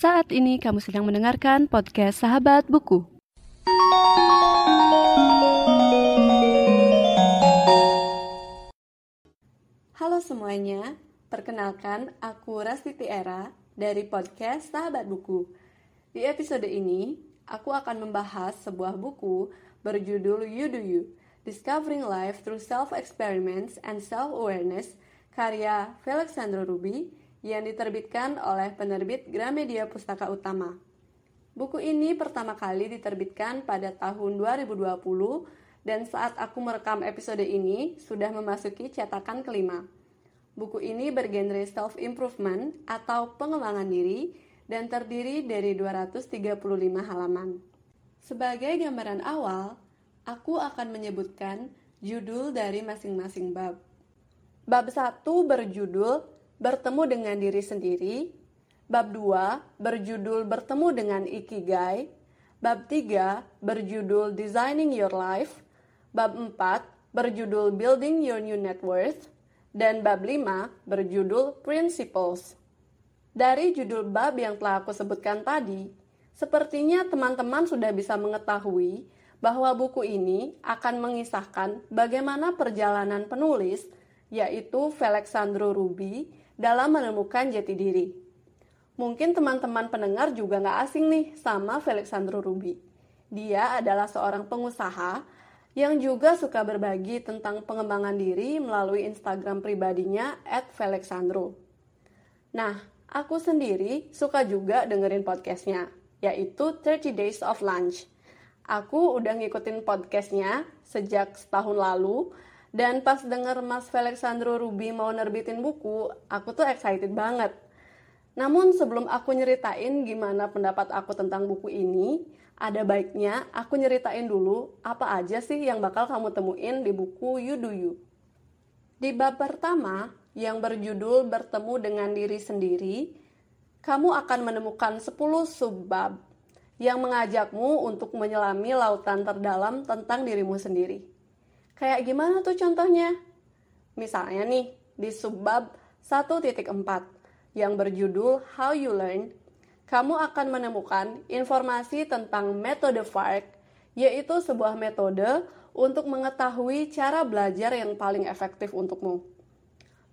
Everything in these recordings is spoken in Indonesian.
Saat ini kamu sedang mendengarkan podcast Sahabat Buku. Halo semuanya, perkenalkan aku Rastiti Era dari podcast Sahabat Buku. Di episode ini, aku akan membahas sebuah buku berjudul You Do You, Discovering Life Through Self-Experiments and Self-Awareness karya Felixandro Ruby yang diterbitkan oleh penerbit Gramedia Pustaka Utama. Buku ini pertama kali diterbitkan pada tahun 2020 dan saat aku merekam episode ini sudah memasuki cetakan kelima. Buku ini bergenre self-improvement atau pengembangan diri dan terdiri dari 235 halaman. Sebagai gambaran awal, aku akan menyebutkan judul dari masing-masing bab. Bab 1 berjudul Bertemu dengan diri sendiri. Bab 2 berjudul Bertemu dengan Ikigai. Bab 3 berjudul Designing Your Life. Bab 4 berjudul Building Your New Net Worth. Dan bab 5 berjudul Principles. Dari judul bab yang telah aku sebutkan tadi, sepertinya teman-teman sudah bisa mengetahui bahwa buku ini akan mengisahkan bagaimana perjalanan penulis yaitu Felixandro Ruby, dalam menemukan jati diri. Mungkin teman-teman pendengar juga nggak asing nih sama Felixandro Ruby. Dia adalah seorang pengusaha yang juga suka berbagi tentang pengembangan diri melalui Instagram pribadinya @felixandro. Nah, aku sendiri suka juga dengerin podcastnya, yaitu 30 Days of Lunch. Aku udah ngikutin podcastnya sejak setahun lalu dan pas denger Mas Felixandro Ruby mau nerbitin buku, aku tuh excited banget. Namun sebelum aku nyeritain gimana pendapat aku tentang buku ini, ada baiknya aku nyeritain dulu apa aja sih yang bakal kamu temuin di buku You Do You. Di bab pertama, yang berjudul Bertemu dengan Diri Sendiri, kamu akan menemukan 10 subbab yang mengajakmu untuk menyelami lautan terdalam tentang dirimu sendiri. Kayak gimana tuh contohnya? Misalnya nih, di subbab 1.4 yang berjudul How You Learn, kamu akan menemukan informasi tentang metode FARC, yaitu sebuah metode untuk mengetahui cara belajar yang paling efektif untukmu.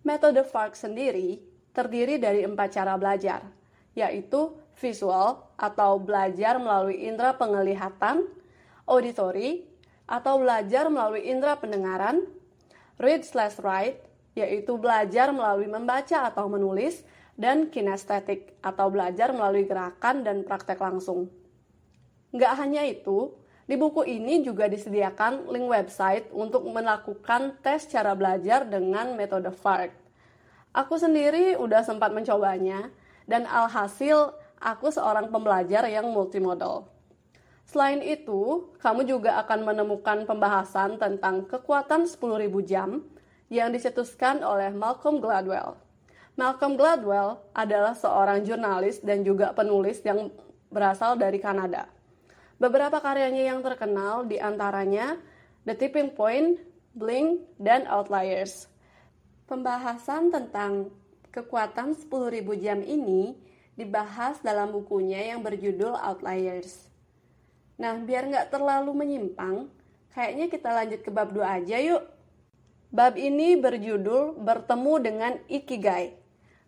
Metode FARC sendiri terdiri dari empat cara belajar, yaitu visual atau belajar melalui indera penglihatan, auditory atau belajar melalui indera pendengaran, read slash write, yaitu belajar melalui membaca atau menulis, dan kinestetik atau belajar melalui gerakan dan praktek langsung. Nggak hanya itu, di buku ini juga disediakan link website untuk melakukan tes cara belajar dengan metode FARC. Aku sendiri udah sempat mencobanya, dan alhasil aku seorang pembelajar yang multimodal. Selain itu, kamu juga akan menemukan pembahasan tentang kekuatan 10.000 jam yang dicetuskan oleh Malcolm Gladwell. Malcolm Gladwell adalah seorang jurnalis dan juga penulis yang berasal dari Kanada. Beberapa karyanya yang terkenal di antaranya The Tipping Point, Blink, dan Outliers. Pembahasan tentang kekuatan 10.000 jam ini dibahas dalam bukunya yang berjudul Outliers. Nah, biar nggak terlalu menyimpang, kayaknya kita lanjut ke bab 2 aja yuk. Bab ini berjudul Bertemu dengan Ikigai.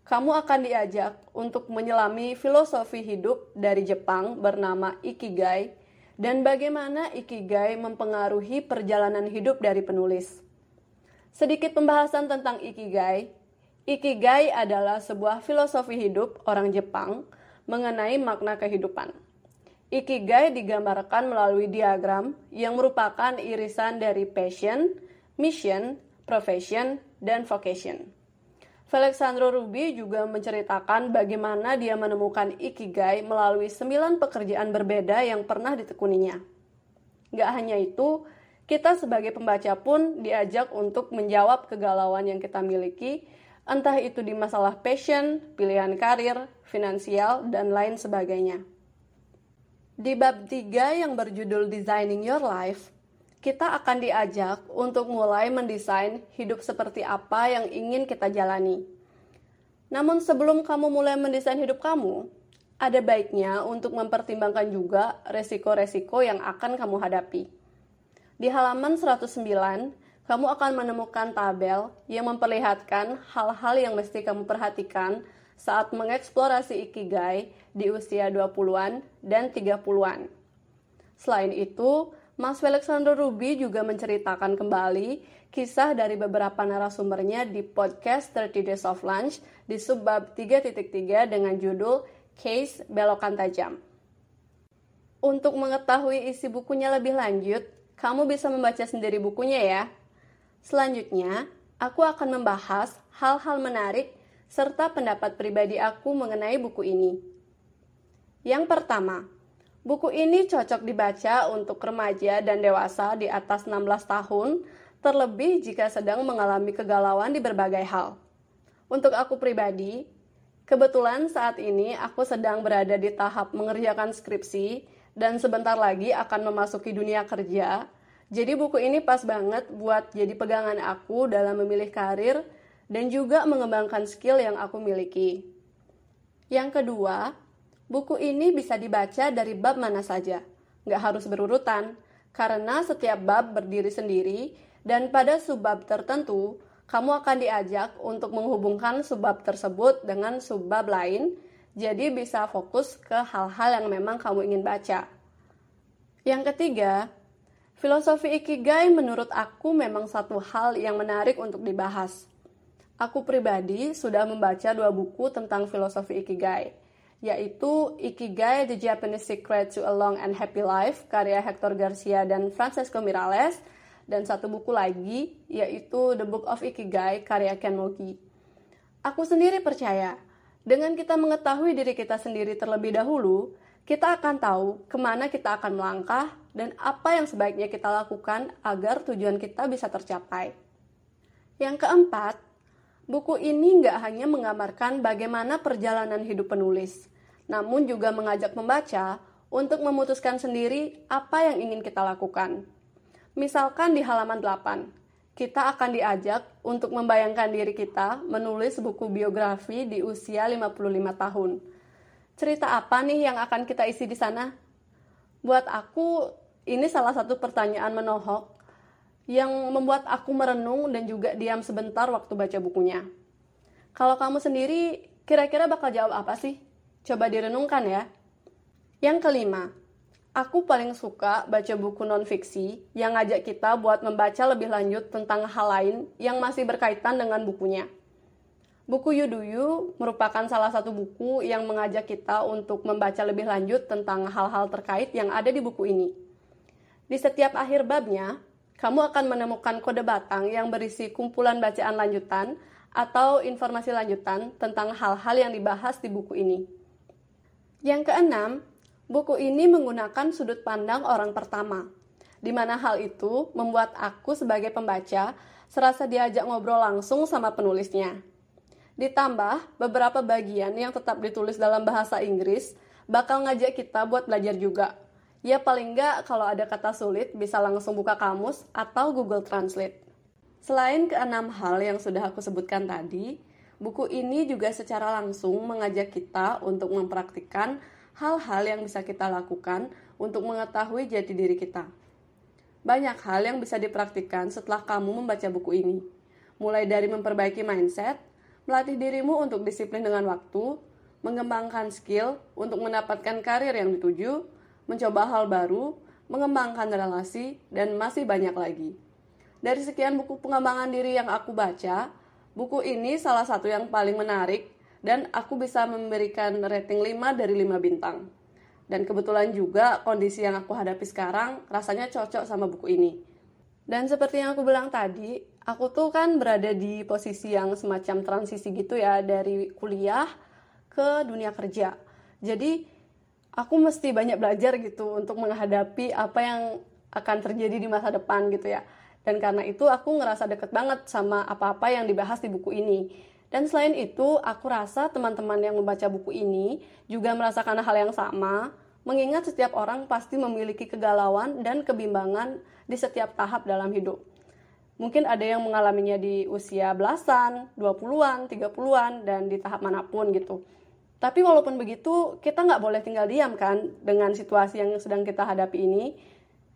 Kamu akan diajak untuk menyelami filosofi hidup dari Jepang bernama Ikigai dan bagaimana Ikigai mempengaruhi perjalanan hidup dari penulis. Sedikit pembahasan tentang Ikigai. Ikigai adalah sebuah filosofi hidup orang Jepang mengenai makna kehidupan. Ikigai digambarkan melalui diagram yang merupakan irisan dari passion, mission, profession, dan vocation. Felixandro Ruby juga menceritakan bagaimana dia menemukan Ikigai melalui sembilan pekerjaan berbeda yang pernah ditekuninya. Gak hanya itu, kita sebagai pembaca pun diajak untuk menjawab kegalauan yang kita miliki, entah itu di masalah passion, pilihan karir, finansial, dan lain sebagainya. Di bab 3 yang berjudul Designing Your Life, kita akan diajak untuk mulai mendesain hidup seperti apa yang ingin kita jalani. Namun sebelum kamu mulai mendesain hidup kamu, ada baiknya untuk mempertimbangkan juga resiko-resiko yang akan kamu hadapi. Di halaman 109, kamu akan menemukan tabel yang memperlihatkan hal-hal yang mesti kamu perhatikan saat mengeksplorasi Ikigai di usia 20-an dan 30-an. Selain itu, Mas Alexander Ruby juga menceritakan kembali kisah dari beberapa narasumbernya di podcast 30 Days of Lunch di subbab 3.3 dengan judul Case Belokan Tajam. Untuk mengetahui isi bukunya lebih lanjut, kamu bisa membaca sendiri bukunya ya. Selanjutnya, aku akan membahas hal-hal menarik serta pendapat pribadi aku mengenai buku ini. Yang pertama, buku ini cocok dibaca untuk remaja dan dewasa di atas 16 tahun, terlebih jika sedang mengalami kegalauan di berbagai hal. Untuk aku pribadi, Kebetulan saat ini aku sedang berada di tahap mengerjakan skripsi dan sebentar lagi akan memasuki dunia kerja. Jadi buku ini pas banget buat jadi pegangan aku dalam memilih karir dan juga mengembangkan skill yang aku miliki. Yang kedua, buku ini bisa dibaca dari bab mana saja, nggak harus berurutan, karena setiap bab berdiri sendiri dan pada subbab tertentu kamu akan diajak untuk menghubungkan subbab tersebut dengan subbab lain, jadi bisa fokus ke hal-hal yang memang kamu ingin baca. Yang ketiga, filosofi Ikigai menurut aku memang satu hal yang menarik untuk dibahas. Aku pribadi sudah membaca dua buku tentang filosofi Ikigai, yaitu Ikigai The Japanese Secret to a Long and Happy Life karya Hector Garcia dan Francesco Miralles, dan satu buku lagi yaitu The Book of Ikigai karya Ken Mogi. Aku sendiri percaya, dengan kita mengetahui diri kita sendiri terlebih dahulu, kita akan tahu ke mana kita akan melangkah dan apa yang sebaiknya kita lakukan agar tujuan kita bisa tercapai. Yang keempat, buku ini nggak hanya menggambarkan bagaimana perjalanan hidup penulis, namun juga mengajak membaca untuk memutuskan sendiri apa yang ingin kita lakukan. Misalkan di halaman 8, kita akan diajak untuk membayangkan diri kita menulis buku biografi di usia 55 tahun. Cerita apa nih yang akan kita isi di sana? Buat aku, ini salah satu pertanyaan menohok yang membuat aku merenung dan juga diam sebentar waktu baca bukunya. Kalau kamu sendiri, kira-kira bakal jawab apa sih? Coba direnungkan ya. Yang kelima, Aku paling suka baca buku non-fiksi yang ngajak kita buat membaca lebih lanjut tentang hal lain yang masih berkaitan dengan bukunya. Buku Yuduyu merupakan salah satu buku yang mengajak kita untuk membaca lebih lanjut tentang hal-hal terkait yang ada di buku ini. Di setiap akhir babnya, kamu akan menemukan kode batang yang berisi kumpulan bacaan lanjutan atau informasi lanjutan tentang hal-hal yang dibahas di buku ini. Yang keenam, Buku ini menggunakan sudut pandang orang pertama, di mana hal itu membuat aku sebagai pembaca serasa diajak ngobrol langsung sama penulisnya. Ditambah, beberapa bagian yang tetap ditulis dalam bahasa Inggris bakal ngajak kita buat belajar juga. Ya paling nggak kalau ada kata sulit bisa langsung buka kamus atau Google Translate. Selain keenam hal yang sudah aku sebutkan tadi, buku ini juga secara langsung mengajak kita untuk mempraktikkan hal-hal yang bisa kita lakukan untuk mengetahui jati diri kita. Banyak hal yang bisa dipraktikkan setelah kamu membaca buku ini, mulai dari memperbaiki mindset, melatih dirimu untuk disiplin dengan waktu, mengembangkan skill untuk mendapatkan karir yang dituju, mencoba hal baru, mengembangkan relasi, dan masih banyak lagi. Dari sekian buku pengembangan diri yang aku baca, buku ini salah satu yang paling menarik dan aku bisa memberikan rating 5 dari 5 bintang. Dan kebetulan juga kondisi yang aku hadapi sekarang rasanya cocok sama buku ini. Dan seperti yang aku bilang tadi, aku tuh kan berada di posisi yang semacam transisi gitu ya dari kuliah ke dunia kerja. Jadi aku mesti banyak belajar gitu untuk menghadapi apa yang akan terjadi di masa depan gitu ya. Dan karena itu aku ngerasa deket banget sama apa-apa yang dibahas di buku ini. Dan selain itu, aku rasa teman-teman yang membaca buku ini juga merasakan hal yang sama, mengingat setiap orang pasti memiliki kegalauan dan kebimbangan di setiap tahap dalam hidup. Mungkin ada yang mengalaminya di usia belasan, 20-an, 30-an, dan di tahap mana pun gitu. Tapi walaupun begitu, kita nggak boleh tinggal diam kan dengan situasi yang sedang kita hadapi ini.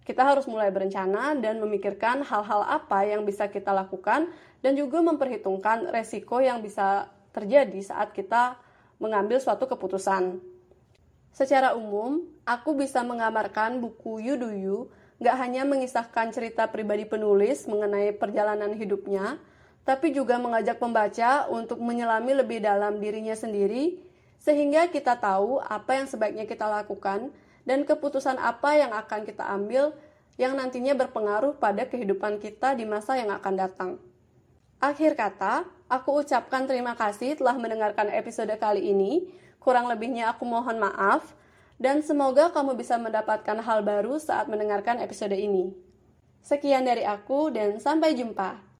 Kita harus mulai berencana dan memikirkan hal-hal apa yang bisa kita lakukan dan juga memperhitungkan resiko yang bisa terjadi saat kita mengambil suatu keputusan. Secara umum, aku bisa menggambarkan buku You Do You nggak hanya mengisahkan cerita pribadi penulis mengenai perjalanan hidupnya, tapi juga mengajak pembaca untuk menyelami lebih dalam dirinya sendiri sehingga kita tahu apa yang sebaiknya kita lakukan dan keputusan apa yang akan kita ambil yang nantinya berpengaruh pada kehidupan kita di masa yang akan datang. Akhir kata, aku ucapkan terima kasih telah mendengarkan episode kali ini. Kurang lebihnya aku mohon maaf dan semoga kamu bisa mendapatkan hal baru saat mendengarkan episode ini. Sekian dari aku dan sampai jumpa.